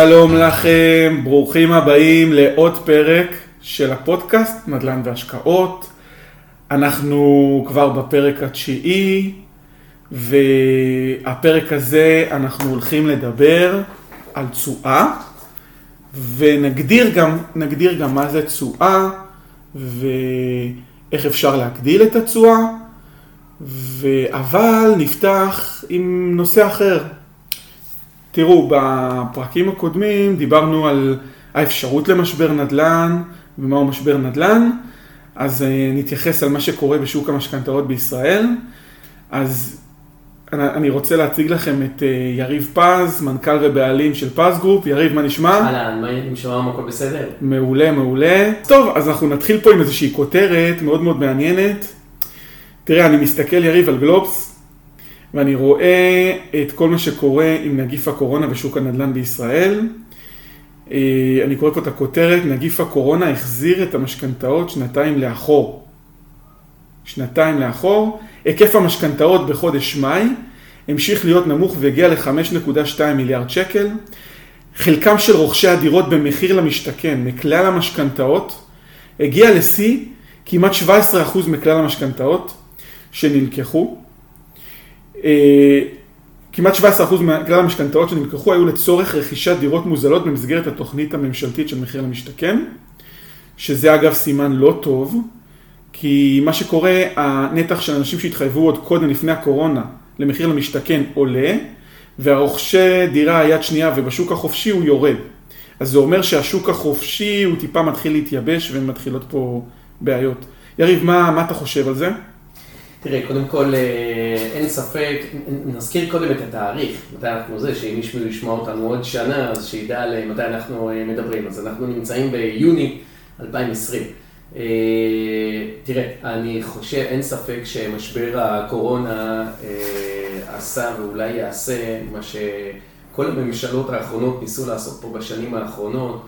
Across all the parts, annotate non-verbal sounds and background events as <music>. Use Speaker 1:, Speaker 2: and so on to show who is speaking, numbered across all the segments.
Speaker 1: שלום לכם, ברוכים הבאים לעוד פרק של הפודקאסט נדל"ן והשקעות. אנחנו כבר בפרק התשיעי, והפרק הזה אנחנו הולכים לדבר על תשואה, ונגדיר גם, נגדיר גם מה זה תשואה, ואיך אפשר להגדיל את התשואה, אבל נפתח עם נושא אחר. תראו, בפרקים הקודמים דיברנו על האפשרות למשבר נדל"ן ומהו משבר נדל"ן, אז אה, נתייחס על מה שקורה בשוק המשכנתאות בישראל. אז אני רוצה להציג לכם את אה, יריב פז, מנכ"ל ובעלים של פז גרופ. יריב, מה נשמע?
Speaker 2: אהלן, מה שלום, הכל בסדר?
Speaker 1: מעולה, מעולה. טוב, אז אנחנו נתחיל פה עם איזושהי כותרת מאוד מאוד מעניינת. תראה, אני מסתכל, יריב, על גלובס, ואני רואה את כל מה שקורה עם נגיף הקורונה ושוק הנדל"ן בישראל. אה, אני קורא פה את הכותרת, נגיף הקורונה החזיר את המשכנתאות שנתיים לאחור. שנתיים לאחור. היקף המשכנתאות בחודש מאי המשיך להיות נמוך והגיע ל-5.2 מיליארד שקל. חלקם של רוכשי הדירות במחיר למשתכן מכלל המשכנתאות הגיע לשיא כמעט 17% מכלל המשכנתאות שנלקחו. אה, כמעט 17% מכלל המשכנתאות שנלקחו היו לצורך רכישת דירות מוזלות במסגרת התוכנית הממשלתית של מחיר למשתכן, שזה אגב סימן לא טוב, כי מה שקורה, הנתח של אנשים שהתחייבו עוד קודם לפני הקורונה למחיר למשתכן עולה, והרוכשי דירה יד שנייה ובשוק החופשי הוא יורד. אז זה אומר שהשוק החופשי הוא טיפה מתחיל להתייבש ומתחילות פה בעיות. יריב, מה, מה אתה חושב על זה?
Speaker 2: תראה, קודם כל, אה, אין ספק, נזכיר קודם את התאריך, מתי אנחנו זה, שאם מישהו ישמע אותנו עוד שנה, אז שידע על מתי אנחנו אה, מדברים. אז אנחנו נמצאים ביוני 2020. אה, תראה, אני חושב, אין ספק שמשבר הקורונה עשה ואולי יעשה מה שכל הממשלות האחרונות ניסו לעשות פה בשנים האחרונות,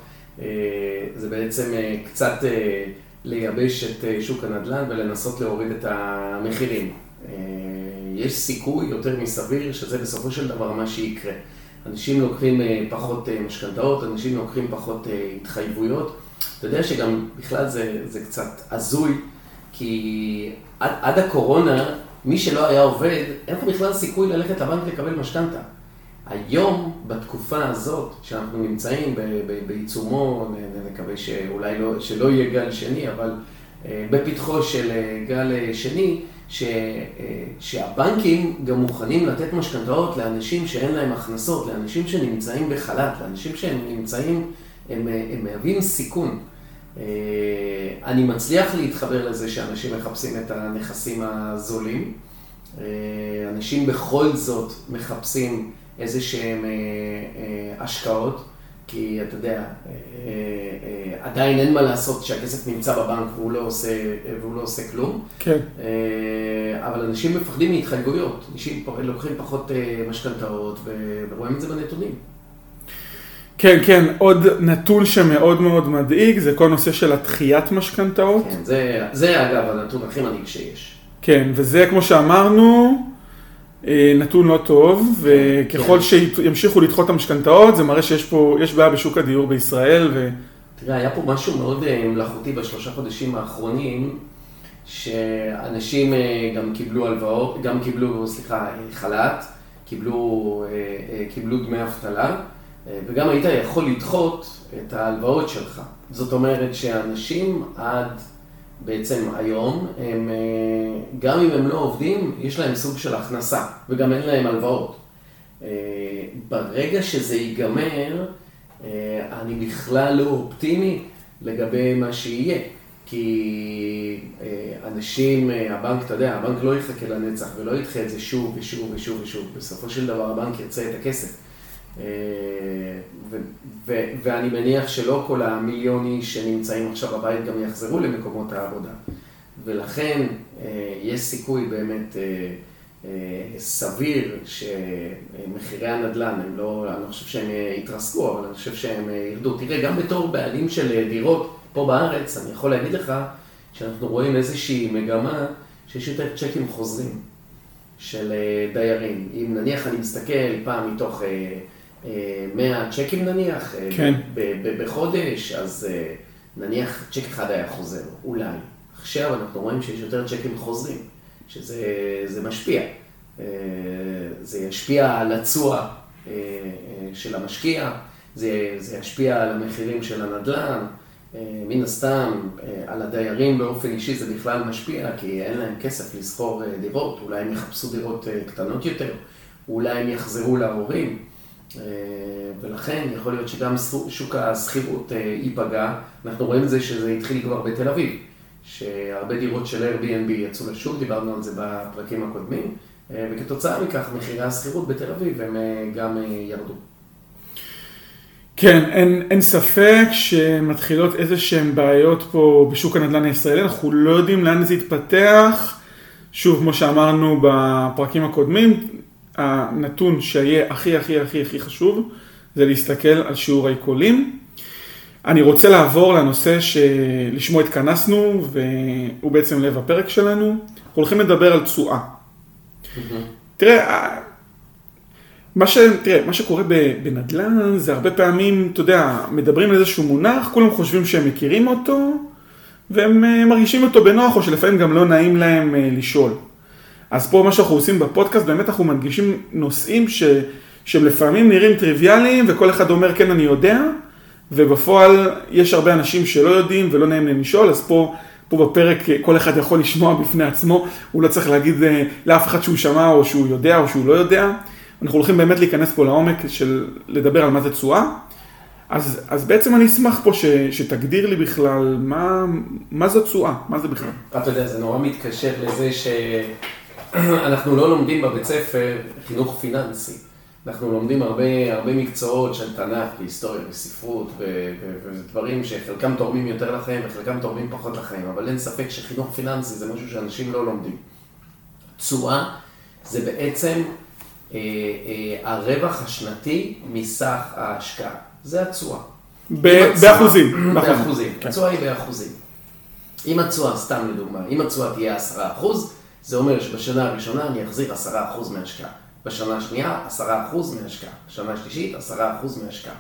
Speaker 2: זה בעצם קצת... לייבש את אה, שוק הנדל"ן ולנסות להוריד את המחירים. אה, יש סיכוי יותר מסביר שזה בסופו של דבר מה שיקרה. אנשים לוקחים אה, פחות משכנתאות, אנשים לוקחים פחות התחייבויות. אתה יודע שגם בכלל זה, זה קצת הזוי, כי עד, עד הקורונה, מי שלא היה עובד, אין לך בכלל סיכוי ללכת לבנק לקבל משכנתה. היום, בתקופה הזאת, שאנחנו נמצאים בעיצומו, נקווה שאולי לא, שלא יהיה גל שני, אבל אה, בפתחו של אה, גל אה, שני, ש, שהבנקים גם מוכנים לתת משכנתאות לאנשים שאין להם הכנסות, לאנשים שנמצאים בחל"ת, לאנשים שהם נמצאים, הם, הם מהווים סיכון. אני מצליח להתחבר לזה שאנשים מחפשים את הנכסים הזולים. אנשים בכל זאת מחפשים איזה שהם אה, אה, השקעות, כי אתה יודע, אה, עדיין אין מה לעשות שהכסף נמצא בבנק והוא לא עושה, והוא לא עושה כלום.
Speaker 1: כן.
Speaker 2: אבל אנשים מפחדים מהתחייבויות, אנשים לוקחים פחות משכנתאות ורואים את זה בנתונים.
Speaker 1: כן, כן, עוד נתון שמאוד מאוד מדאיג, זה כל נושא של התחיית משכנתאות.
Speaker 2: כן, זה, זה אגב הנתון הכי מדאיג שיש.
Speaker 1: כן, וזה כמו שאמרנו, נתון לא טוב, וככל כן. שימשיכו לדחות את המשכנתאות, זה מראה שיש פה, יש בעיה בשוק הדיור בישראל. ו...
Speaker 2: תראה, היה פה משהו מאוד אה, מלאכותי בשלושה חודשים האחרונים, שאנשים אה, גם קיבלו הלוואות, גם קיבלו, סליחה, חל"ת, קיבלו, קיבלו דמי אבטלה, וגם היית יכול לדחות את ההלוואות שלך. זאת אומרת שאנשים עד... בעצם היום, הם, אה, גם אם הם לא עובדים, יש להם סוג של הכנסה, וגם אין להם הלוואות. אה, ברגע שזה ייגמר, אה, אני בכלל לא אופטימי לגבי מה שיהיה. כי אנשים, הבנק, אתה יודע, הבנק לא יחכה לנצח ולא ידחה את זה שוב ושוב ושוב ושוב. בסופו של דבר הבנק ירצה את הכסף. ואני מניח שלא כל המיליון איש שנמצאים עכשיו בבית גם יחזרו למקומות העבודה. ולכן אה, יש סיכוי באמת אה, אה, סביר שמחירי הנדל"ן, הם לא, אני לא חושב שהם יתרסקו, אבל אני חושב שהם ירדו. תראה, גם בתור בעלים של דירות פה בארץ, אני יכול להגיד לך שאנחנו רואים איזושהי מגמה שיש יותר צ'קים חוזרים של דיירים. אם נניח אני מסתכל פעם מתוך... 100 צ'קים נניח, אה,
Speaker 1: כן.
Speaker 2: בחודש, אז אה, נניח צ'ק אחד היה חוזר, אולי. עכשיו אנחנו רואים שיש יותר צ'קים חוזרים, שזה זה משפיע. אה, זה ישפיע על התשואה אה, אה, של המשקיע, זה, זה ישפיע על המחירים של הנדל"ן, אה, מן הסתם אה, על הדיירים באופן אישי זה בכלל משפיע, כי אין להם כסף לשכור אה, דירות, אולי הם יחפשו דירות אה, קטנות יותר, אולי הם יחזרו להורים. אה, ולכן יכול להיות שגם שוק השכירות אה, ייפגע. אנחנו רואים את זה שזה התחיל כבר בתל אביב, שהרבה דירות של Airbnb יצאו לשוק, דיברנו על זה בפרקים הקודמים, אה, וכתוצאה מכך מחירי השכירות בתל אביב הם גם ירדו.
Speaker 1: כן, אין, אין ספק שמתחילות איזה שהן בעיות פה בשוק הנדל"ן הישראלי, אנחנו לא יודעים לאן זה יתפתח. שוב, כמו שאמרנו בפרקים הקודמים, הנתון שיהיה הכי הכי הכי הכי חשוב זה להסתכל על שיעור העיקולים. אני רוצה לעבור לנושא שלשמו התכנסנו, והוא בעצם לב הפרק שלנו. אנחנו הולכים לדבר על תשואה. תראה, מה, ש, תראה, מה שקורה בנדל"ן זה הרבה פעמים, אתה יודע, מדברים על איזשהו מונח, כולם חושבים שהם מכירים אותו, והם אה, מרגישים אותו בנוח, או שלפעמים גם לא נעים להם אה, לשאול. אז פה מה שאנחנו עושים בפודקאסט, באמת אנחנו מדגישים נושאים ש, שהם לפעמים נראים טריוויאליים, וכל אחד אומר כן אני יודע, ובפועל יש הרבה אנשים שלא יודעים ולא נעים להם לשאול, אז פה, פה בפרק כל אחד יכול לשמוע בפני עצמו, הוא לא צריך להגיד אה, לאף אחד שהוא שמע או שהוא יודע או שהוא לא יודע. אנחנו הולכים באמת להיכנס פה לעומק של לדבר על מה זה תשואה. אז, אז בעצם אני אשמח פה ש, שתגדיר לי בכלל מה, מה זו תשואה, מה זה בכלל.
Speaker 2: אתה יודע, זה נורא מתקשר לזה <clears throat> שאנחנו לא לומדים בבית ספר חינוך פיננסי. אנחנו לומדים הרבה, הרבה מקצועות של תנ"ך והיסטוריה וספרות ודברים שחלקם תורמים יותר לחיים וחלקם תורמים פחות לחיים, אבל אין ספק שחינוך פיננסי זה משהו שאנשים לא לומדים. תשואה זה בעצם אה, אה, הרווח השנתי מסך ההשקעה. זה התשואה.
Speaker 1: ב,
Speaker 2: אם התשואה-
Speaker 1: באחוזים. <clears throat>
Speaker 2: באחוזים.
Speaker 1: כן.
Speaker 2: התשואה היא באחוזים. אם התשואה, סתם לדוגמה, אם התשואה תהיה 10%, זה אומר שבשנה הראשונה אני אחזיר 10% מההשקעה. בשנה השנייה, 10% מההשקעה. בשנה השלישית, 10% מההשקעה.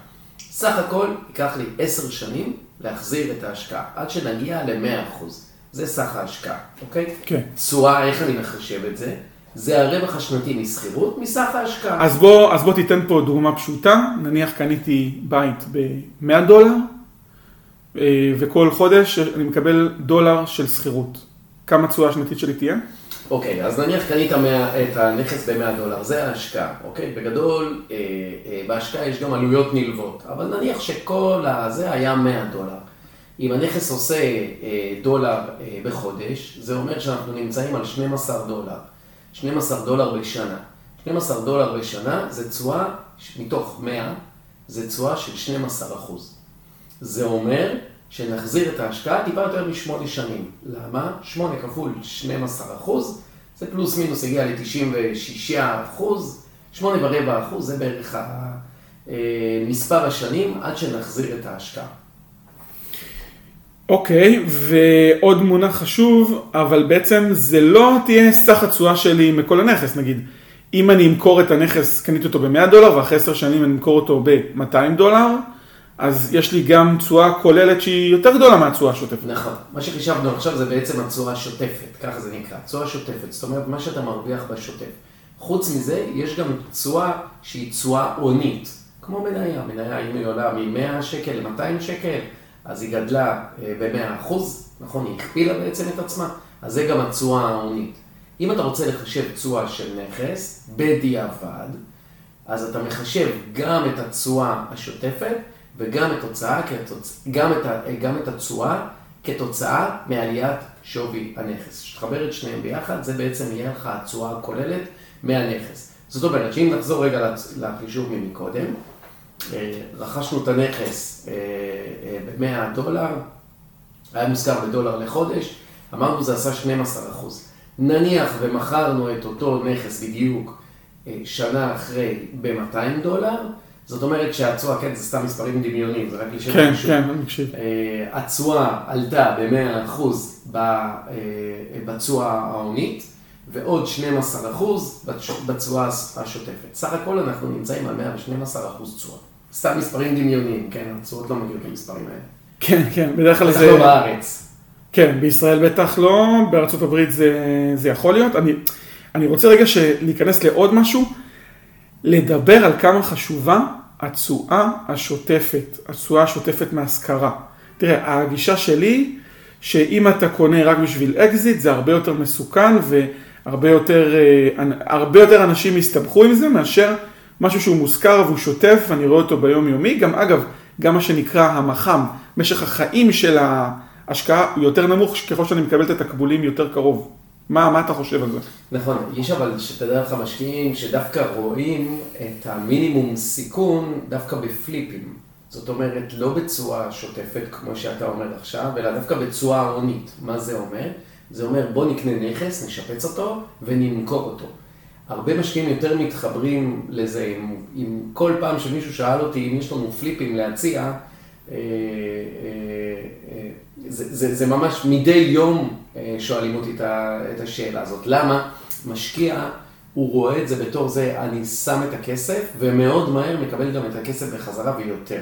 Speaker 2: סך הכל ייקח לי 10 שנים להחזיר את ההשקעה, עד שנגיע ל-100%. זה סך ההשקעה, אוקיי?
Speaker 1: כן.
Speaker 2: תשואה, איך אני מחשב את זה? זה הרווח השנתי משכירות מסך ההשקעה.
Speaker 1: אז בוא, אז בוא תיתן פה דוגמה פשוטה, נניח קניתי בית ב-100 דולר, אה, וכל חודש אני מקבל דולר של שכירות. כמה תשואה השנתית שלי תהיה?
Speaker 2: אוקיי, אז נניח קנית 100, את הנכס ב-100 דולר, זה ההשקעה, אוקיי? בגדול, אה, אה, בהשקעה יש גם עלויות נלוות, אבל נניח שכל הזה היה 100 דולר. אם הנכס עושה אה, דולר אה, בחודש, זה אומר שאנחנו נמצאים על 12 דולר. 12 דולר בשנה. 12 דולר בשנה זה תשואה מתוך 100, זה תשואה של 12 אחוז. זה אומר שנחזיר את ההשקעה טיפה יותר משמונה שנים. למה? שמונה כפול 12 אחוז, זה פלוס מינוס הגיע ל-96 אחוז, שמונה ורבע אחוז זה בערך אה, מספר השנים עד שנחזיר את ההשקעה.
Speaker 1: אוקיי, ועוד מונח חשוב, אבל בעצם זה לא תהיה סך התשואה שלי מכל הנכס, נגיד. אם אני אמכור את הנכס, קניתי אותו ב-100 דולר, ואחרי 10 שנים אני אמכור אותו ב-200 דולר, אז יש לי גם תשואה כוללת שהיא יותר גדולה מהתשואה השוטפת.
Speaker 2: נכון. מה שחישבנו עכשיו זה בעצם התשואה השוטפת, ככה זה נקרא, תשואה שוטפת. זאת אומרת, מה שאתה מרוויח בשוטף. חוץ מזה, יש גם תשואה שהיא תשואה הונית. כמו מניה, מניה אם היא עולה מ-100 שקל ל-200 שקל, אז היא גדלה ב-100 אחוז, נכון? היא הכפילה בעצם את עצמה, אז זה גם התשואה ההונית. אם אתה רוצה לחשב תשואה של נכס, בדיעבד, אז אתה מחשב גם את התשואה השוטפת וגם את, תוצאה, כתוצ... גם את. גם את התשואה כתוצאה מעליית שווי הנכס. כשתחבר את שניהם ביחד, זה בעצם יהיה לך התשואה הכוללת מהנכס. זאת אומרת שאם נחזור רגע לחישוב ממקודם, אה, רכשנו את הנכס ב-100 דולר, היה מושכר בדולר לחודש, אמרנו זה עשה 12 אחוז. נניח ומכרנו את אותו נכס בדיוק אה, שנה אחרי ב-200 דולר, זאת אומרת שהתשואה, כן, זה סתם מספרים דמיוניים, זה רק לשם
Speaker 1: כן,
Speaker 2: החישוב.
Speaker 1: כן, אני מקשיב.
Speaker 2: אה, התשואה עלתה ב-100% ב- אה, בתשואה ההונית, ועוד 12 אחוז בתשואה השוטפת. סך הכל אנחנו נמצאים על 112 אחוז תשואה. סתם מספרים דמיוניים, כן? התשואות לא מגיעות למספרים האלה.
Speaker 1: כן, כן, בדרך כלל
Speaker 2: בטח
Speaker 1: זה...
Speaker 2: לא בארץ.
Speaker 1: כן, בישראל בטח לא, בארצות הברית זה, זה יכול להיות. אני, אני רוצה רגע להיכנס לעוד משהו, לדבר על כמה חשובה התשואה השוטפת, התשואה השוטפת מהשכרה. תראה, הגישה שלי, שאם אתה קונה רק בשביל אקזיט, זה הרבה יותר מסוכן והרבה יותר, אה, הרבה יותר אנשים יסתבכו עם זה מאשר משהו שהוא מושכר והוא שוטף, ואני רואה אותו ביום יומי. גם אגב, גם מה שנקרא המח"מ, משך החיים של ההשקעה הוא יותר נמוך ככל שאני מקבל את התקבולים יותר קרוב. מה, מה אתה חושב על זה?
Speaker 2: נכון, יש אבל, שתדע לך, משקיעים שדווקא רואים את המינימום סיכון דווקא בפליפים. זאת אומרת, לא בצורה שוטפת, כמו שאתה אומר עכשיו, אלא דווקא בצורה הונית. מה זה אומר? זה אומר, בוא נקנה נכס, נשפץ אותו ונמכור אותו. הרבה משקיעים יותר מתחברים לזה, אם, אם כל פעם שמישהו שאל אותי אם יש לנו פליפים להציע, אה, אה, זה, זה, ממש מדי יום שואלים אותי את השאלה הזאת. למה? משקיע, הוא רואה את זה בתור זה, אני שם את הכסף, ומאוד מהר מקבל גם את הכסף בחזרה ויותר.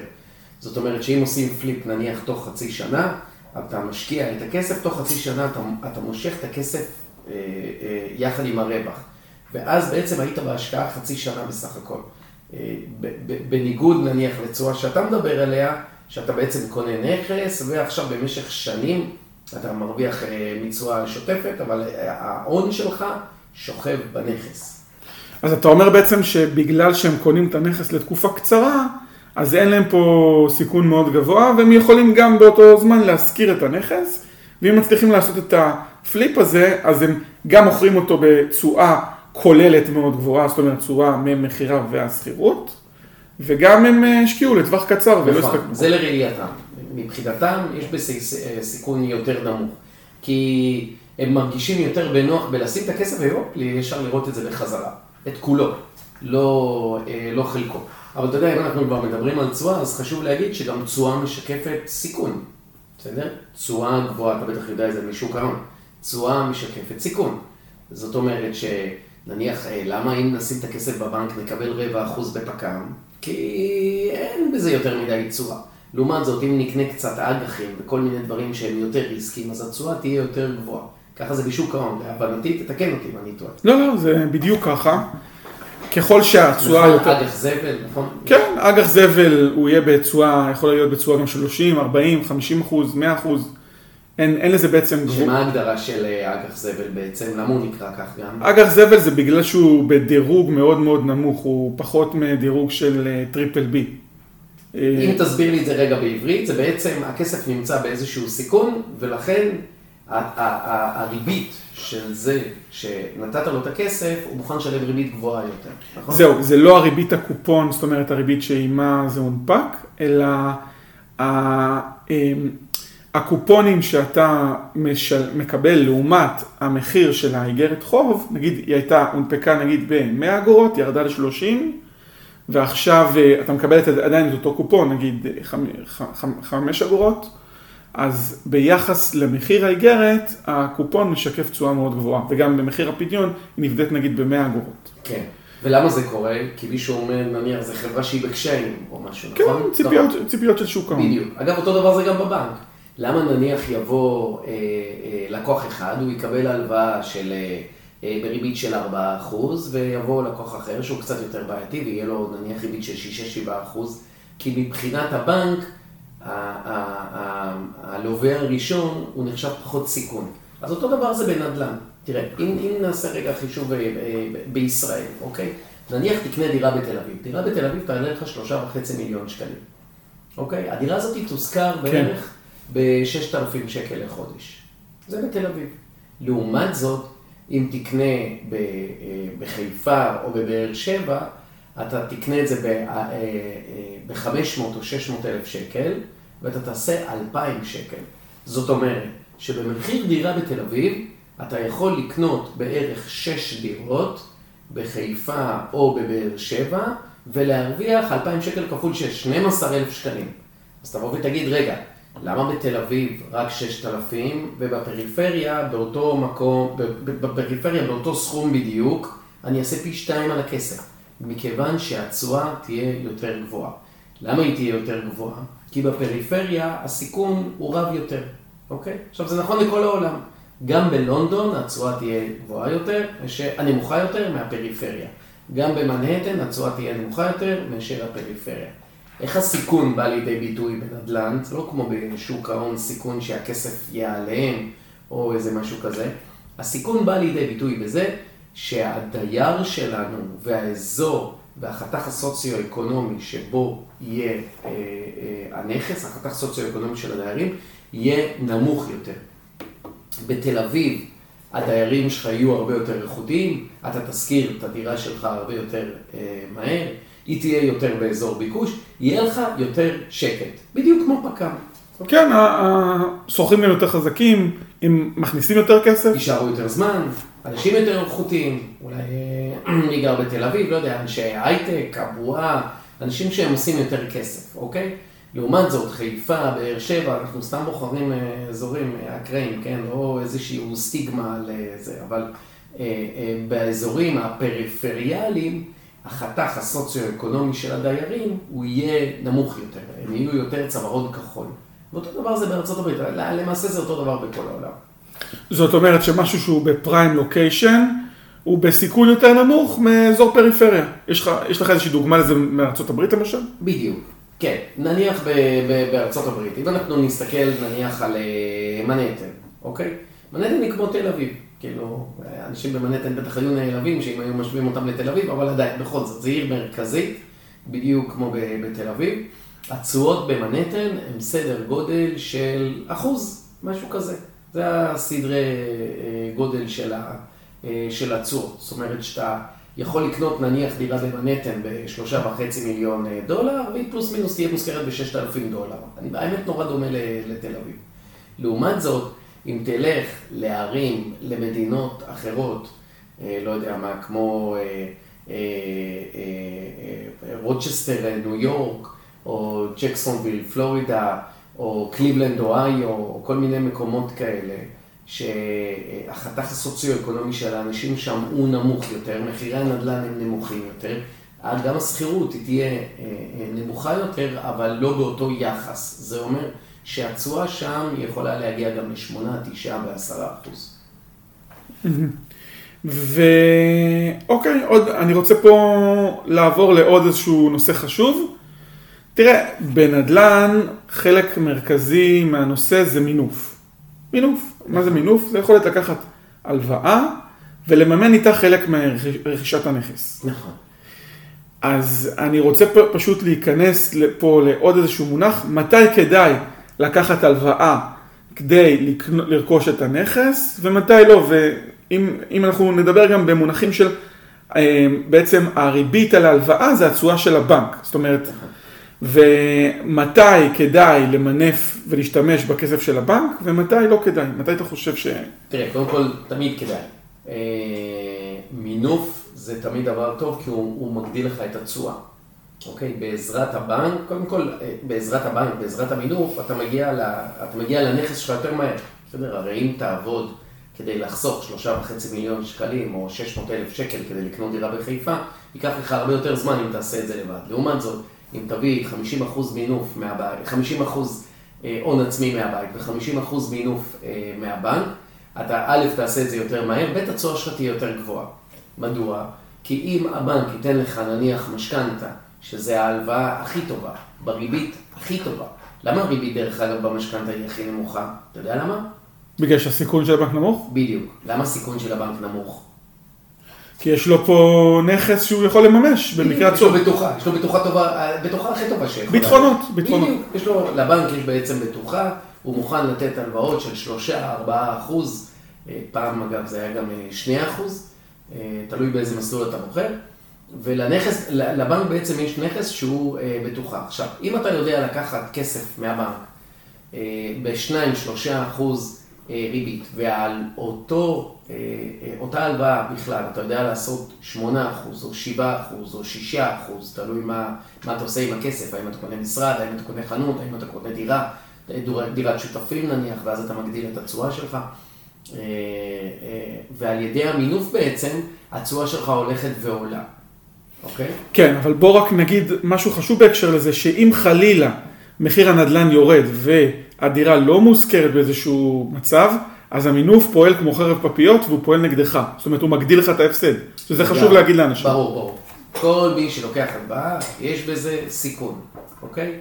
Speaker 2: זאת אומרת שאם עושים פליפ נניח תוך חצי שנה, אתה משקיע את הכסף, תוך חצי שנה אתה, אתה מושך את הכסף אה, אה, יחד עם הרווח. ואז בעצם היית בהשקעה חצי שנה בסך הכל. אה, בניגוד נניח לצורה שאתה מדבר עליה, שאתה בעצם קונה נכס, ועכשיו במשך שנים אתה מרוויח אה, מצורה שוטפת, אבל אה, ההון שלך שוכב בנכס.
Speaker 1: אז אתה אומר בעצם שבגלל שהם קונים את הנכס לתקופה קצרה, אז אין להם פה סיכון מאוד גבוה, והם יכולים גם באותו זמן להשכיר את הנכס, ואם מצליחים לעשות את הפליפ הזה, אז הם גם מוכרים אותו בתשואה כוללת מאוד גבוהה, זאת אומרת תשואה ממכירה והשכירות, וגם הם אה, השקיעו לטווח קצר ולא
Speaker 2: הסתכלו. זה לראייתם. מבחינתם יש בזה אה, סיכון יותר נמוך. כי הם מרגישים יותר בנוח בלשים את הכסף והופ, ישר לראות את זה בחזרה. את כולו, לא, אה, לא חלקו. אבל אתה יודע, אם אנחנו כבר מדברים על תשואה, אז חשוב להגיד שגם תשואה משקפת סיכון. בסדר? תשואה גבוהה, אתה בטח יודע את זה משוק ההון. תשואה משקפת סיכון. זאת אומרת שנניח, למה אם נשים את הכסף בבנק נקבל רבע אחוז בפק"ם? כי אין בזה יותר מדי תשואה. לעומת זאת, אם נקנה קצת אג"חים וכל מיני דברים שהם יותר ריסקים, אז התשואה תהיה יותר גבוהה. ככה זה בשוק ההון, להבנתי, תתקן אותי אם אני טועה.
Speaker 1: לא, לא, זה בדיוק ככה. ככל שהתשואה
Speaker 2: נכון, יותר... אג"ח זבל, נכון?
Speaker 1: כן, אג"ח זבל הוא יהיה בתשואה, יכול להיות בתשואה גם 30, 40, 50 אחוז, 100 אחוז. אין, אין לזה בעצם
Speaker 2: גבול. שמה ההגדרה של אה, אג"ח זבל בעצם? למה הוא נקרא כך גם?
Speaker 1: אג"ח זבל זה בגלל שהוא בדירוג מאוד מאוד נמוך, הוא פחות מדירוג של אה, triple B.
Speaker 2: אם תסביר לי את זה רגע בעברית, זה בעצם הכסף נמצא באיזשהו סיכון, ולכן הריבית של זה שנתת לו את הכסף, הוא מוכן לשלם ריבית גבוהה יותר, נכון?
Speaker 1: זהו, זה לא הריבית הקופון, זאת אומרת הריבית שעימה זה הונפק, אלא הקופונים שאתה משל, מקבל לעומת המחיר של האיגרת חוב, נגיד היא הייתה, הונפקה נגיד ב-100 אגורות, ירדה ל-30, ועכשיו אה, אתה מקבל את, עדיין את אותו קופון, נגיד 5 אגורות, אז ביחס למחיר האיגרת, הקופון משקף תשואה מאוד גבוהה, וגם במחיר הפדיון היא נבדית נגיד ב-100 אגורות.
Speaker 2: כן. ולמה זה קורה? כי מישהו אומר, נניח, זו חברה שהיא בקשיים או משהו,
Speaker 1: כן,
Speaker 2: נכון?
Speaker 1: כן, ציפיות. ציפיות של שוק ההון.
Speaker 2: בדיוק. אגב, אותו דבר זה גם בבנק. למה נניח יבוא אה, אה, לקוח אחד, הוא יקבל הלוואה של, אה, אה, בריבית של 4%, ויבוא לקוח אחר שהוא קצת יותר בעייתי, ויהיה לו נניח ריבית של 6-7%, כי מבחינת הבנק, הלווה הראשון הוא נחשב פחות סיכון. אז אותו דבר זה בנדל"ן. תראה, אם, אם נעשה רגע חישוב אה, בישראל, אוקיי? נניח תקנה דירה בתל אביב. דירה בתל אביב תעלה לך שלושה וחצי מיליון שקלים. אוקיי? הדירה הזאת תושכר כן. בערך ב-6,000 שקל לחודש. זה בתל אביב. לעומת זאת, אם תקנה אה, בחיפה או בבאר שבע, אתה תקנה את זה ב-500 אה, אה, או 600 אלף שקל, ואתה תעשה 2,000 שקל. זאת אומרת, שבמחיר דירה בתל אביב, אתה יכול לקנות בערך 6 דירות בחיפה או בבאר שבע, ולהרוויח 2,000 שקל כפול 6, 12,000 שקלים. אז תבוא ותגיד, רגע, למה בתל אביב רק 6,000 ובפריפריה באותו מקום, בפריפריה באותו סכום בדיוק, אני אעשה פי שתיים על הכסף, מכיוון שהתשואה תהיה יותר גבוהה. למה היא תהיה יותר גבוהה? כי בפריפריה הסיכון הוא רב יותר, אוקיי? עכשיו זה נכון לכל העולם. גם בלונדון התשואה תהיה גבוהה יותר, נמוכה יותר מהפריפריה. גם במנהטן התשואה תהיה נמוכה יותר מאשר הפריפריה. איך הסיכון בא לידי ביטוי בנדל"ן? זה לא כמו בשוק ההון סיכון שהכסף ייעלם או איזה משהו כזה. הסיכון בא לידי ביטוי בזה שהדייר שלנו והאזור והחתך הסוציו-אקונומי שבו יהיה אה, אה, הנכס, החתך הסוציו-אקונומי של הדיירים, יהיה נמוך יותר. בתל אביב הדיירים שלך יהיו הרבה יותר איכותיים, אתה תשכיר את הדירה שלך הרבה יותר אה, מהר, היא תהיה יותר באזור ביקוש, יהיה לך יותר שקט, בדיוק כמו פק"ם.
Speaker 1: כן, השוכרים הם יותר חזקים, הם מכניסים יותר כסף.
Speaker 2: יישארו יותר זמן, אנשים יותר איכותיים, אולי אה, <clears throat> מי גר בתל אביב, לא יודע, אנשי הייטק, הבועה, אנשים שהם עושים יותר כסף, אוקיי? לעומת זאת, חיפה, באר שבע, אנחנו סתם בוחרים אה, אזורים אה, אקראיים, כן? לא איזושהי סטיגמה על זה, אבל באזורים הפריפריאליים, החתך הסוציו-אקונומי של הדיירים, הוא יהיה נמוך יותר, הם יהיו יותר צווארון כחול. ואותו דבר זה בארצות הברית, למעשה זה אותו דבר בכל העולם.
Speaker 1: זאת אומרת שמשהו שהוא בפריים לוקיישן, הוא בסיכון יותר נמוך מאזור פריפריה. יש לך, יש לך איזושהי דוגמה לזה מארצות הברית למשל?
Speaker 2: בדיוק, כן. נניח ב, ב, בארצות הברית, אם אנחנו נסתכל נניח על אה, מנהטן, אוקיי? מנהטן היא כמו תל אביב. כאילו, אנשים במנהטן בטח היו נעלבים שאם היו משווים אותם לתל אביב, אבל עדיין, בכל זאת, זו עיר מרכזית, בדיוק כמו בתל אביב. התשואות במנהטן הם סדר גודל של אחוז, משהו כזה. זה הסדרי אה, גודל אה, של התשואות. זאת אומרת שאתה יכול לקנות נניח דירה במנהטן בשלושה וחצי מיליון אה, דולר, והיא פלוס מינוס תהיה מושכרת בששת אלפים דולר. האמת נורא דומה לתל אביב. לעומת זאת, אם תלך לערים, למדינות אחרות, לא יודע מה, כמו רוצ'סטר, ניו יורק, או ג'קסונוויל, פלורידה, או קליבלנד, אוהיו, או כל מיני מקומות כאלה, שהחתך הסוציו-אקונומי של האנשים שם הוא נמוך יותר, מחירי הנדל"ן הם נמוכים יותר, גם השכירות היא תהיה אה, אה, נמוכה יותר, אבל לא באותו יחס. זה אומר שהתשואה שם יכולה להגיע גם ל-8, 9 ו-10 אחוז.
Speaker 1: ואוקיי, עוד, אני רוצה פה לעבור לעוד איזשהו נושא חשוב. תראה, בנדל"ן חלק מרכזי מהנושא זה מינוף. מינוף. מה זה מינוף? זה יכולת לקחת הלוואה ולממן איתה חלק מרכישת הנכס.
Speaker 2: נכון.
Speaker 1: אז אני רוצה פשוט להיכנס פה לעוד איזשהו מונח, מתי כדאי לקחת הלוואה כדי לרכוש את הנכס ומתי לא, ואם אנחנו נדבר גם במונחים של אה, בעצם הריבית על ההלוואה זה התשואה של הבנק, זאת אומרת. ומתי כדאי למנף ולהשתמש בכסף של הבנק, ומתי לא כדאי. מתי אתה חושב ש...
Speaker 2: תראה, קודם כל, תמיד כדאי. אה, מינוף זה תמיד דבר טוב, כי הוא, הוא מגדיל לך את התשואה. אוקיי? בעזרת הבנק, קודם כל, אה, בעזרת הבנק, בעזרת המינוף, אתה מגיע, לה, אתה מגיע לנכס שלך יותר מהר. בסדר? הרי אם תעבוד כדי לחסוך שלושה וחצי מיליון שקלים, או שש מאות אלף שקל כדי לקנות דירה בחיפה, ייקח לך הרבה יותר זמן אם תעשה את זה לבד. לעומת זאת, אם תביא 50% מינוף מהבית, 50% אה, הון עצמי מהבית ו-50% מינוף אה, מהבנק, אתה א', תעשה את זה יותר מהר, ב', התשואה שלך תהיה יותר גבוהה. מדוע? כי אם הבנק ייתן לך נניח משכנתה, שזה ההלוואה הכי טובה, בריבית הכי טובה, למה הריבית דרך אגב במשכנתה היא הכי נמוכה? אתה יודע למה?
Speaker 1: בגלל שהסיכון של הבנק נמוך?
Speaker 2: בדיוק. למה הסיכון של הבנק נמוך?
Speaker 1: כי יש לו פה נכס שהוא יכול לממש במקרה
Speaker 2: הצורך. יש לו בטוחה, יש לו בטוחה טובה, בטוחה הכי טובה שיכולה.
Speaker 1: ביטחונות, ביטחונות. בדיוק,
Speaker 2: יש לו, לבנק יש בעצם בטוחה, הוא מוכן לתת הלוואות של שלושה, ארבעה אחוז, אה, פעם אגב זה היה גם אה, שני אחוז, אה, תלוי באיזה מסלול אתה בוחר, ולנכס, לבנק בעצם יש נכס שהוא בטוחה. עכשיו, אם אתה יודע לקחת כסף מהבנק בשניים, שלושה אחוז ריבית, ועל אותו אה, אה, אותה הלוואה בכלל, אתה יודע לעשות 8% או 7% או 6%, תלוי מה, מה אתה עושה עם הכסף, האם אתה קונה משרד, האם אתה קונה חנות, האם אתה קונה דירה, דירת שותפים נניח, ואז אתה מגדיל את התשואה שלך. ועל ידי המינוף בעצם, התשואה שלך הולכת ועולה, אוקיי?
Speaker 1: כן, אבל בוא רק נגיד משהו חשוב בהקשר לזה, שאם חלילה מחיר הנדל"ן יורד והדירה לא מושכרת באיזשהו מצב, אז המינוף פועל כמו חרב פפיות והוא פועל נגדך. זאת אומרת, הוא מגדיל לך את ההפסד. שזה חשוב להגיד לאנשים.
Speaker 2: ברור, ברור. כל מי שלוקח הלוואה, יש בזה סיכון, אוקיי?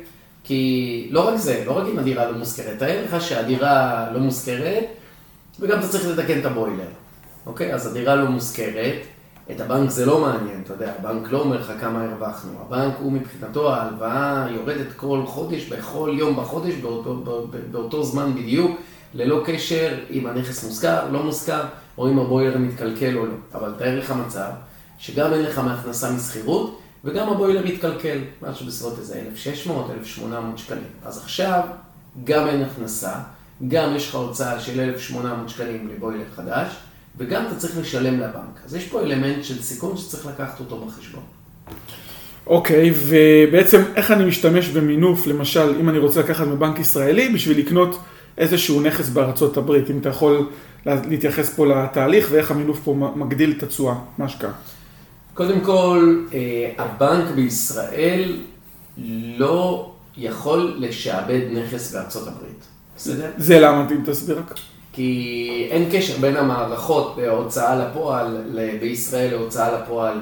Speaker 2: כי לא רק זה, לא רק אם הדירה לא מושכרת, תאר לך שהדירה לא מושכרת, וגם אתה צריך לתקן את הבוילר, אוקיי? אז הדירה לא מושכרת, את הבנק זה לא מעניין, אתה יודע, הבנק לא אומר לך כמה הרווחנו. הבנק הוא מבחינתו, ההלוואה יורדת כל חודש, בכל יום בחודש, באותו, באותו זמן בדיוק, ללא קשר אם הנכס מושכר, לא מושכר, או אם הבוילר מתקלקל או לא. אבל תאר לך מצב שגם אין לך מהכנסה משכירות, וגם הבוילר מתקלקל, משהו בסביבות איזה 1,600, 1,800 שקלים. אז עכשיו, גם אין הכנסה, גם יש לך הוצאה של 1,800 שקלים לבוילר חדש, וגם אתה צריך לשלם לבנק. אז יש פה אלמנט של סיכון שצריך לקחת אותו בחשבון.
Speaker 1: אוקיי, okay, ובעצם איך אני משתמש במינוף, למשל, אם אני רוצה לקחת מבנק ישראלי, בשביל לקנות איזשהו נכס בארצות הברית, אם אתה יכול להתייחס פה לתהליך ואיך המינוף פה מגדיל את התשואה, מה השקעה.
Speaker 2: קודם כל, אה, הבנק בישראל לא יכול לשעבד נכס בארצות הברית, בסדר?
Speaker 1: זה למה, אם תסביר רק.
Speaker 2: כי אין קשר בין המערכות בהוצאה לפועל בישראל להוצאה לפועל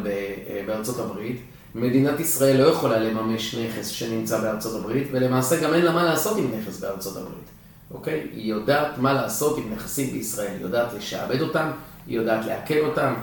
Speaker 2: בארצות הברית. מדינת ישראל לא יכולה לממש נכס שנמצא בארצות הברית, ולמעשה גם אין לה מה לעשות עם נכס בארצות הברית, אוקיי? היא יודעת מה לעשות עם נכסים בישראל, היא יודעת לשעבד אותם, היא יודעת לעכל אותם,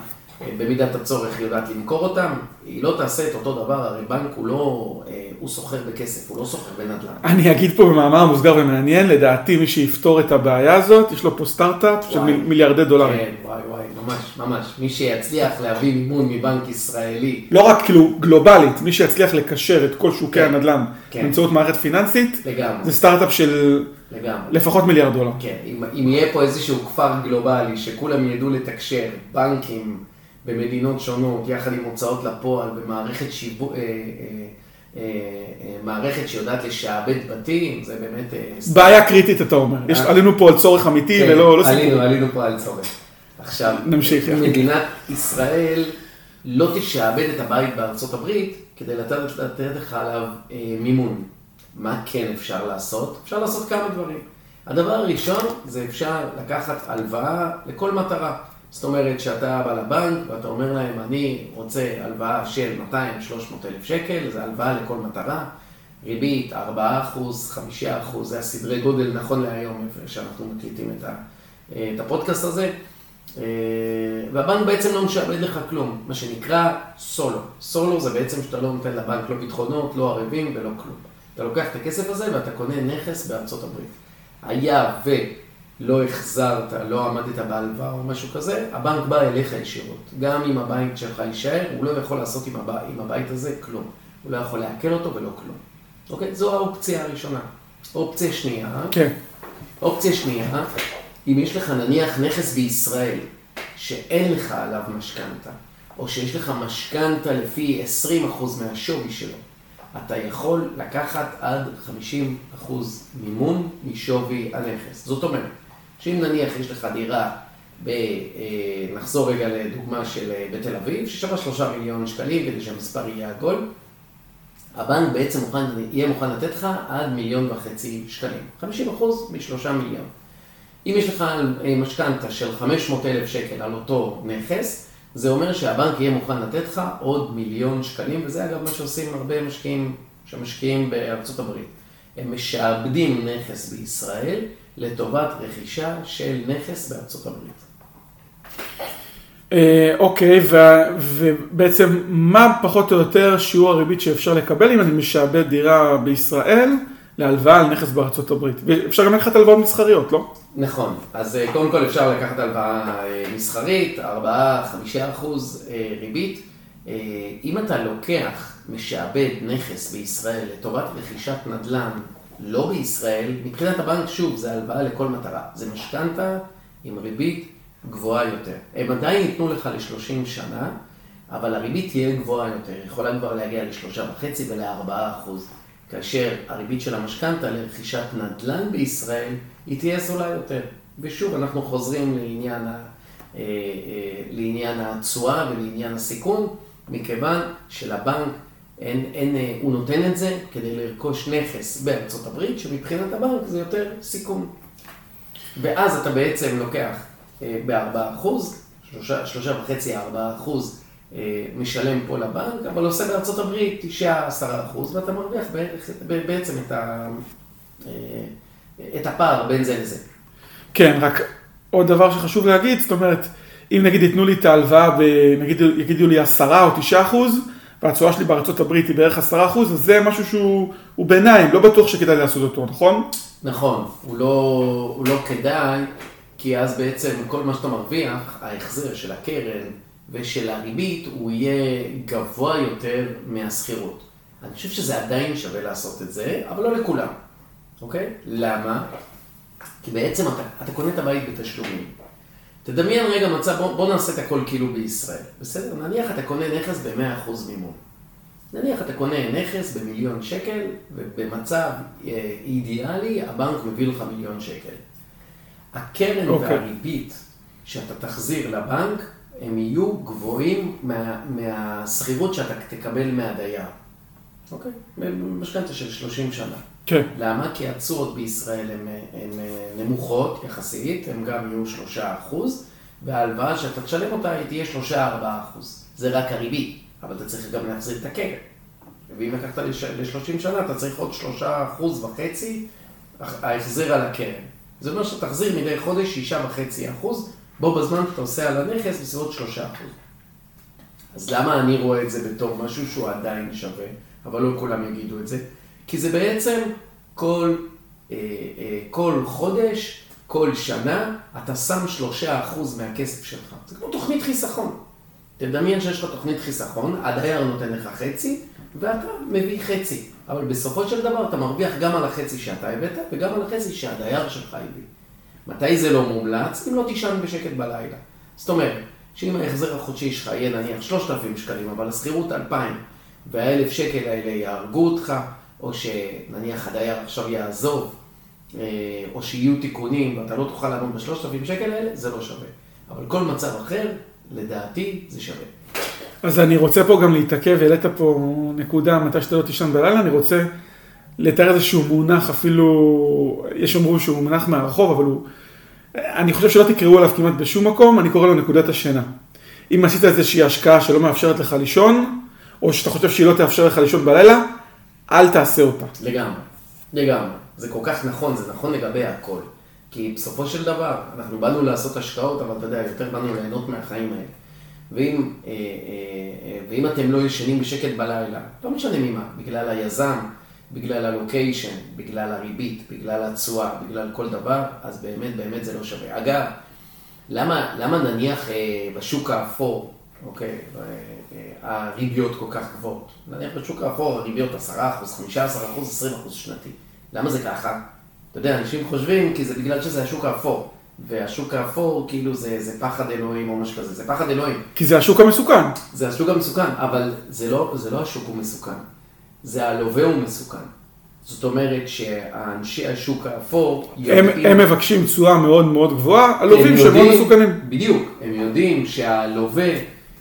Speaker 2: במידת הצורך היא יודעת למכור אותם, היא לא תעשה את אותו דבר, הרי בנק הוא לא, אה, הוא סוחר בכסף, הוא לא סוחר בנדל"ן.
Speaker 1: אני אגיד פה במאמר מוסגר ומעניין, לדעתי מי שיפתור את הבעיה הזאת, יש לו פה סטארט-אפ של מיליארדי דולרים.
Speaker 2: כן, וואי וואי, ממש, ממש. מי שיצליח להביא מימון מבנק ישראלי.
Speaker 1: לא רק כאילו גלובלית, מי שיצליח לקשר את כל שוקי כן, הנדל"ן כן. באמצעות מערכת פיננסית, לגמרי. זה סטארט-אפ של לגמרי. לפחות מיליארד דולר.
Speaker 2: כן, אם, אם יהיה פה איזשהו כפר גלובלי שכולם ידעו לתקשר, בנקים, במדינות שונות, יחד עם הוצאות לפועל, במערכת שיווק, אה, אה, אה, מערכת שיודעת לשעבד בתים, זה באמת...
Speaker 1: בעיה קריטית, אתה אומר. יש, עלינו פה על צורך אמיתי כן, ולא סיפור.
Speaker 2: עלינו, עלינו פה על צורך. עכשיו, נמשיך. מדינת ישראל לא תשעבד את הבית בארצות הברית כדי לתת, לתת לך עליו אה, מימון. מה כן אפשר לעשות? אפשר לעשות כמה דברים. הדבר הראשון זה אפשר לקחת הלוואה לכל מטרה. זאת אומרת שאתה בא לבנק ואתה אומר להם, אני רוצה הלוואה של 200-300 אלף שקל, זה הלוואה לכל מטרה, ריבית 4%, 5%, זה הסדרי גודל נכון להיום, שאנחנו מקליטים את, הפודקאסט הזה. אה, והבנק בעצם לא משעבד לך כלום, מה שנקרא סולו. סולו זה בעצם שאתה לא נותן לבנק לא ביטחונות, לא ערבים ולא כלום. אתה לוקח את הכסף הזה ואתה קונה נכס בארצות הברית. היה ו... לא החזרת, לא עמדת בהלוואה או משהו כזה, הבנק בא אליך ישירות. גם אם הבית שלך יישאר, הוא לא יכול לעשות עם, הבית, עם הבית הזה כלום. הוא לא יכול לעכל אותו ולא כלום. אוקיי? זו האופציה הראשונה. אופציה שנייה,
Speaker 1: כן.
Speaker 2: אופציה שנייה, אם יש לך נניח נכס בישראל, שאין לך עליו משכנתה, או שיש לך משכנתה לפי 20% מהשווי שלו, אתה יכול לקחת עד 50% מימון משווי הנכס. זאת אומרת, שאם נניח יש לך דירה, ב, אה, נחזור רגע לדוגמה של אה, בתל אביב, ששווה שלושה מיליון שקלים כדי שהמספר יהיה עגול, הבנק בעצם מוכן, יהיה מוכן לתת לך עד מיליון וחצי שקלים, 50 אחוז משלושה מיליון. אם יש לך אה, משכנתה של 500 אלף שקל על אותו נכס, זה אומר שהבנק יהיה מוכן לתת לך עוד מיליון שקלים, וזה אגב מה שעושים הרבה משקיעים שמשקיעים בארצות הברית. הם משעבדים נכס בישראל, לטובת רכישה של נכס בארצות הברית.
Speaker 1: אה, אוקיי, ובעצם מה פחות או יותר שיעור הריבית שאפשר לקבל אם אני משעבד דירה בישראל להלוואה על נכס בארצות הברית? אפשר גם לקחת הלוואות מסחריות, לא?
Speaker 2: נכון, אז אה, קודם כל אפשר לקחת הלוואה אה, מסחרית, 4-5 אחוז ריבית. אם אתה לוקח, משעבד נכס בישראל לטובת רכישת נדל"ן לא בישראל, מבחינת הבנק, שוב, זה הלוואה לכל מטרה. זה משכנתה עם ריבית גבוהה יותר. הם עדיין ייתנו לך ל-30 שנה, אבל הריבית תהיה גבוהה יותר. יכולה כבר להגיע ל-3.5 ול-4 אחוז. כאשר הריבית של המשכנתה לרכישת נדל"ן בישראל, היא תהיה זולה יותר. ושוב, אנחנו חוזרים לעניין, ה, אה, אה, לעניין התשואה ולעניין הסיכון, מכיוון שלבנק אין, אין, אה, הוא נותן את זה כדי לרכוש נכס בארצות הברית, שמבחינת הבנק זה יותר סיכון. ואז אתה בעצם לוקח ב-4%, שלושה וחצי, 4% משלם פה לבנק, אבל עושה בארצות הברית 9-10% ואתה מרוויח בעצם את, ה, את הפער בין זה לזה.
Speaker 1: כן, רק עוד דבר שחשוב להגיד, זאת אומרת, אם נגיד ייתנו לי את ההלוואה, נגיד יגידו לי 10 או 9 אחוז, והתשואה שלי בארצות הברית היא בערך 10 אחוז, אז זה משהו שהוא ביניים, לא בטוח שכדאי לעשות אותו, נכון?
Speaker 2: נכון, הוא לא, הוא לא כדאי, כי אז בעצם כל מה שאתה מרוויח, ההחזר של הקרן ושל הריבית, הוא יהיה גבוה יותר מהשכירות. אני חושב שזה עדיין שווה לעשות את זה, אבל לא לכולם, אוקיי? למה? כי בעצם אתה, אתה קונה את הבית בתשלומים. תדמיין רגע מצב, בוא, בוא נעשה את הכל כאילו בישראל, בסדר? נניח אתה קונה נכס ב-100% מימון. נניח אתה קונה נכס במיליון שקל, ובמצב אה, אידיאלי הבנק מביא לך מיליון שקל. הקרן okay. אוקיי. והריבית שאתה תחזיר לבנק, הם יהיו גבוהים מה, מהשכירות שאתה תקבל מהדייר. אוקיי? משכנתה של 30 שנה.
Speaker 1: כן.
Speaker 2: למה? כי התשואות בישראל הן נמוכות יחסית, הן גם יהיו שלושה אחוז, וההלוואה שאתה תשלם אותה היא תהיה שלושה ארבעה אחוז. זה רק הריבית, אבל אתה צריך גם להחזיר את הקרן. ואם לקחת ל-30 שנה, אתה צריך עוד שלושה אחוז וחצי ההחזר על הקרן. זה אומר שאתה תחזיר מדי חודש שישה וחצי אחוז, בו בזמן אתה עושה על הנכס בסביבות שלושה אחוז. אז למה אני רואה את זה בתור משהו שהוא עדיין שווה, אבל לא כולם יגידו את זה? כי זה בעצם כל, אה, אה, כל חודש, כל שנה, אתה שם שלושה אחוז מהכסף שלך. זה כמו תוכנית חיסכון. תדמיין שיש לך תוכנית חיסכון, הדייר נותן לך חצי, ואתה מביא חצי. אבל בסופו של דבר אתה מרוויח גם על החצי שאתה הבאת, וגם על החצי שהדייר שלך הביא. מתי זה לא מומלץ? אם לא תישן בשקט בלילה. זאת אומרת, שאם ההחזר החודשי שלך יהיה נניח 3,000 שקלים, אבל השכירות 2,000, והאלף שקל האלה יהרגו אותך, או שנניח הדייר עכשיו יעזוב, אה, או שיהיו תיקונים ואתה לא תוכל לעמוד בשלושת אלפים שקל האלה, זה לא שווה. אבל כל מצב אחר, לדעתי, זה שווה.
Speaker 1: אז אני רוצה פה גם להתעכב, העלית פה נקודה, מתי שאתה לא תישן בלילה, אני רוצה לתאר איזשהו מונח, אפילו, יש שאומרו שהוא מונח מהרחוב, אבל הוא, אני חושב שלא תקראו עליו כמעט בשום מקום, אני קורא לו נקודת השינה. אם עשית איזושהי השקעה שלא מאפשרת לך לישון, או שאתה חושב שהיא לא תאפשר לך לישון בלילה, אל תעשה אותה.
Speaker 2: לגמרי, לגמרי. זה כל כך נכון, זה נכון לגבי הכל. כי בסופו של דבר, אנחנו באנו לעשות השקעות, אבל אתה יודע, יותר באנו ליהנות מהחיים האלה. ואם, אה, אה, אה, ואם אתם לא ישנים בשקט בלילה, לא משנה ממה, בגלל היזם, בגלל הלוקיישן, בגלל הריבית, בגלל התשואה, בגלל כל דבר, אז באמת באמת זה לא שווה. אגב, למה, למה נניח בשוק האפור, אוקיי, הריביות כל כך גבוהות. נניח בשוק האפור הריביות 10%, 15%, 20% שנתי. למה זה ככה? אתה יודע, אנשים חושבים כי זה בגלל שזה השוק האפור. והשוק האפור, כאילו זה, זה פחד אלוהים או משהו כזה, זה פחד אלוהים.
Speaker 1: כי זה השוק המסוכן.
Speaker 2: זה השוק המסוכן, אבל זה לא, זה לא השוק הוא מסוכן, זה הלווה הוא מסוכן. זאת אומרת שאנשי השוק האפור
Speaker 1: יודעים... הם, הם מבקשים תשואה מאוד מאוד גבוהה, הלווים שהם מאוד מסוכנים.
Speaker 2: בדיוק, הם יודעים שהלווה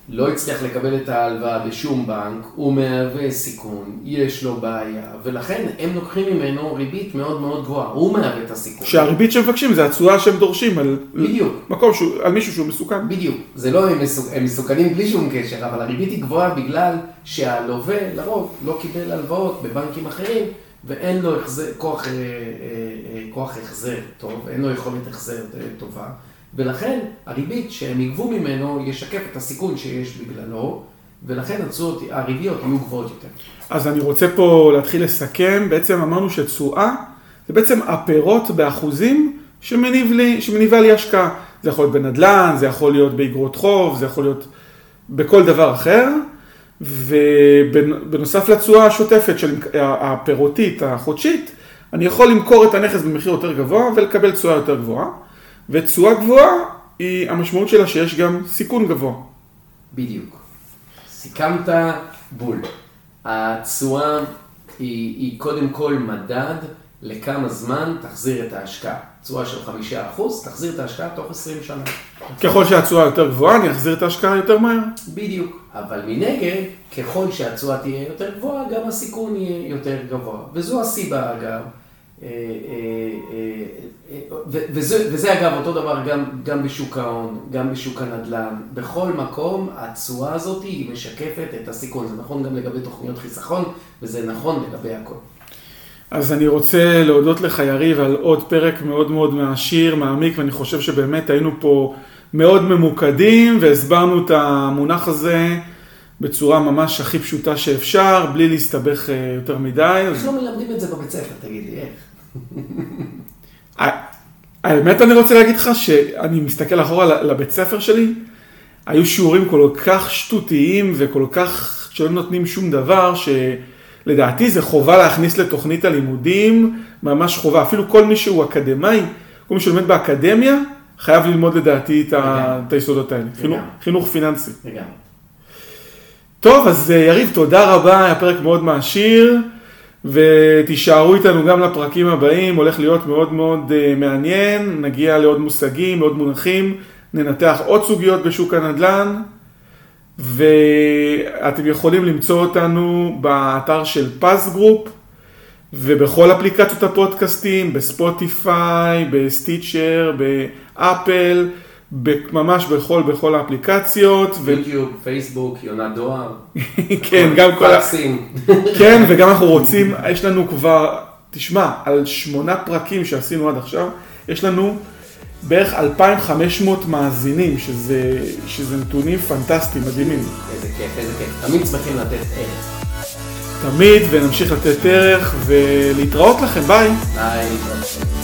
Speaker 2: לא הצליח לקבל את ההלוואה בשום בנק, הוא מהווה סיכון, יש לו בעיה, ולכן הם לוקחים ממנו ריבית מאוד מאוד גבוהה, הוא מהווה את הסיכון.
Speaker 1: שהריבית שהם מבקשים זה התשואה שהם דורשים על,
Speaker 2: בדיוק.
Speaker 1: מקום שהוא, על מישהו שהוא מסוכן.
Speaker 2: בדיוק, זה לא הם, מסוכ... הם מסוכנים בלי שום קשר, אבל הריבית היא גבוהה בגלל שהלווה לרוב לא קיבל הלוואות בבנקים אחרים, ואין לו החזר, כוח, אה, אה, אה, כוח החזר טוב, אין לו יכולת החזר טובה. ולכן הריבית שהם יגבו ממנו ישקף את הסיכון שיש בגללו, ולכן התשואות, הריביות יהיו גבוהות יותר.
Speaker 1: אז אני רוצה פה להתחיל לסכם, בעצם אמרנו שתשואה זה בעצם הפירות באחוזים שמניב לי, שמניבה לי השקעה. זה יכול להיות בנדל"ן, זה יכול להיות באגרות חוב, זה יכול להיות בכל דבר אחר. ובנוסף לתשואה השוטפת של הפירותית, החודשית, אני יכול למכור את הנכס במחיר יותר גבוה ולקבל תשואה יותר גבוהה. ותשואה גבוהה, היא, המשמעות שלה שיש גם סיכון גבוה.
Speaker 2: בדיוק. סיכמת בול. התשואה היא, היא קודם כל מדד לכמה זמן תחזיר את ההשקעה. תשואה של חמישה אחוז, תחזיר את ההשקעה תוך 20 שנה.
Speaker 1: ככל שהתשואה יותר גבוהה, אני אחזיר את ההשקעה יותר מהר.
Speaker 2: בדיוק. אבל מנגד, ככל שהתשואה תהיה יותר גבוהה, גם הסיכון יהיה יותר גבוה. וזו הסיבה, אגב. אה, אה, אה, וזה, וזה אגב אותו דבר גם, גם בשוק ההון, גם בשוק הנדל"ן, בכל מקום התשואה הזאת היא משקפת את הסיכון, זה נכון גם לגבי תוכניות חיסכון וזה נכון לגבי הכל.
Speaker 1: אז אני רוצה להודות לך יריב על עוד פרק מאוד מאוד מעשיר, מעמיק, ואני חושב שבאמת היינו פה מאוד ממוקדים והסברנו את המונח הזה בצורה ממש הכי פשוטה שאפשר, בלי להסתבך יותר מדי.
Speaker 2: איך לא מלמדים את זה בבית ספר, תגיד לי, איך?
Speaker 1: האמת אני רוצה להגיד לך שאני מסתכל אחורה לבית ספר שלי, היו שיעורים כל כך שטותיים וכל כך שלא נותנים שום דבר, שלדעתי זה חובה להכניס לתוכנית הלימודים, ממש חובה. אפילו כל מי שהוא אקדמאי, כל מי שלומד באקדמיה, חייב ללמוד לדעתי את היסודות האלה. חינוך, חינוך פיננסי.
Speaker 2: לגמרי.
Speaker 1: טוב, אז יריב, תודה רבה, היה פרק מאוד מעשיר. ותישארו איתנו גם לפרקים הבאים, הולך להיות מאוד מאוד uh, מעניין, נגיע לעוד מושגים, לעוד מונחים, ננתח עוד סוגיות בשוק הנדל"ן, ואתם יכולים למצוא אותנו באתר של פז גרופ, ובכל אפליקציות הפודקאסטים, בספוטיפיי, בסטיצ'ר, באפל, ממש בכל, בכל האפליקציות.
Speaker 2: יוטיוב. פייסבוק, יונת דואר. <laughs>
Speaker 1: כן, גם כל... פקסים. <laughs> כן, וגם אנחנו רוצים, יש לנו כבר, תשמע, על שמונה פרקים שעשינו עד עכשיו, יש לנו בערך 2,500 מאזינים, שזה, שזה נתונים פנטסטיים, מדהימים.
Speaker 2: איזה כיף, איזה כיף. תמיד שמחים לתת ערך.
Speaker 1: תמיד, ונמשיך לתת ערך, ולהתראות לכם, ביי.
Speaker 2: ביי, להתראות.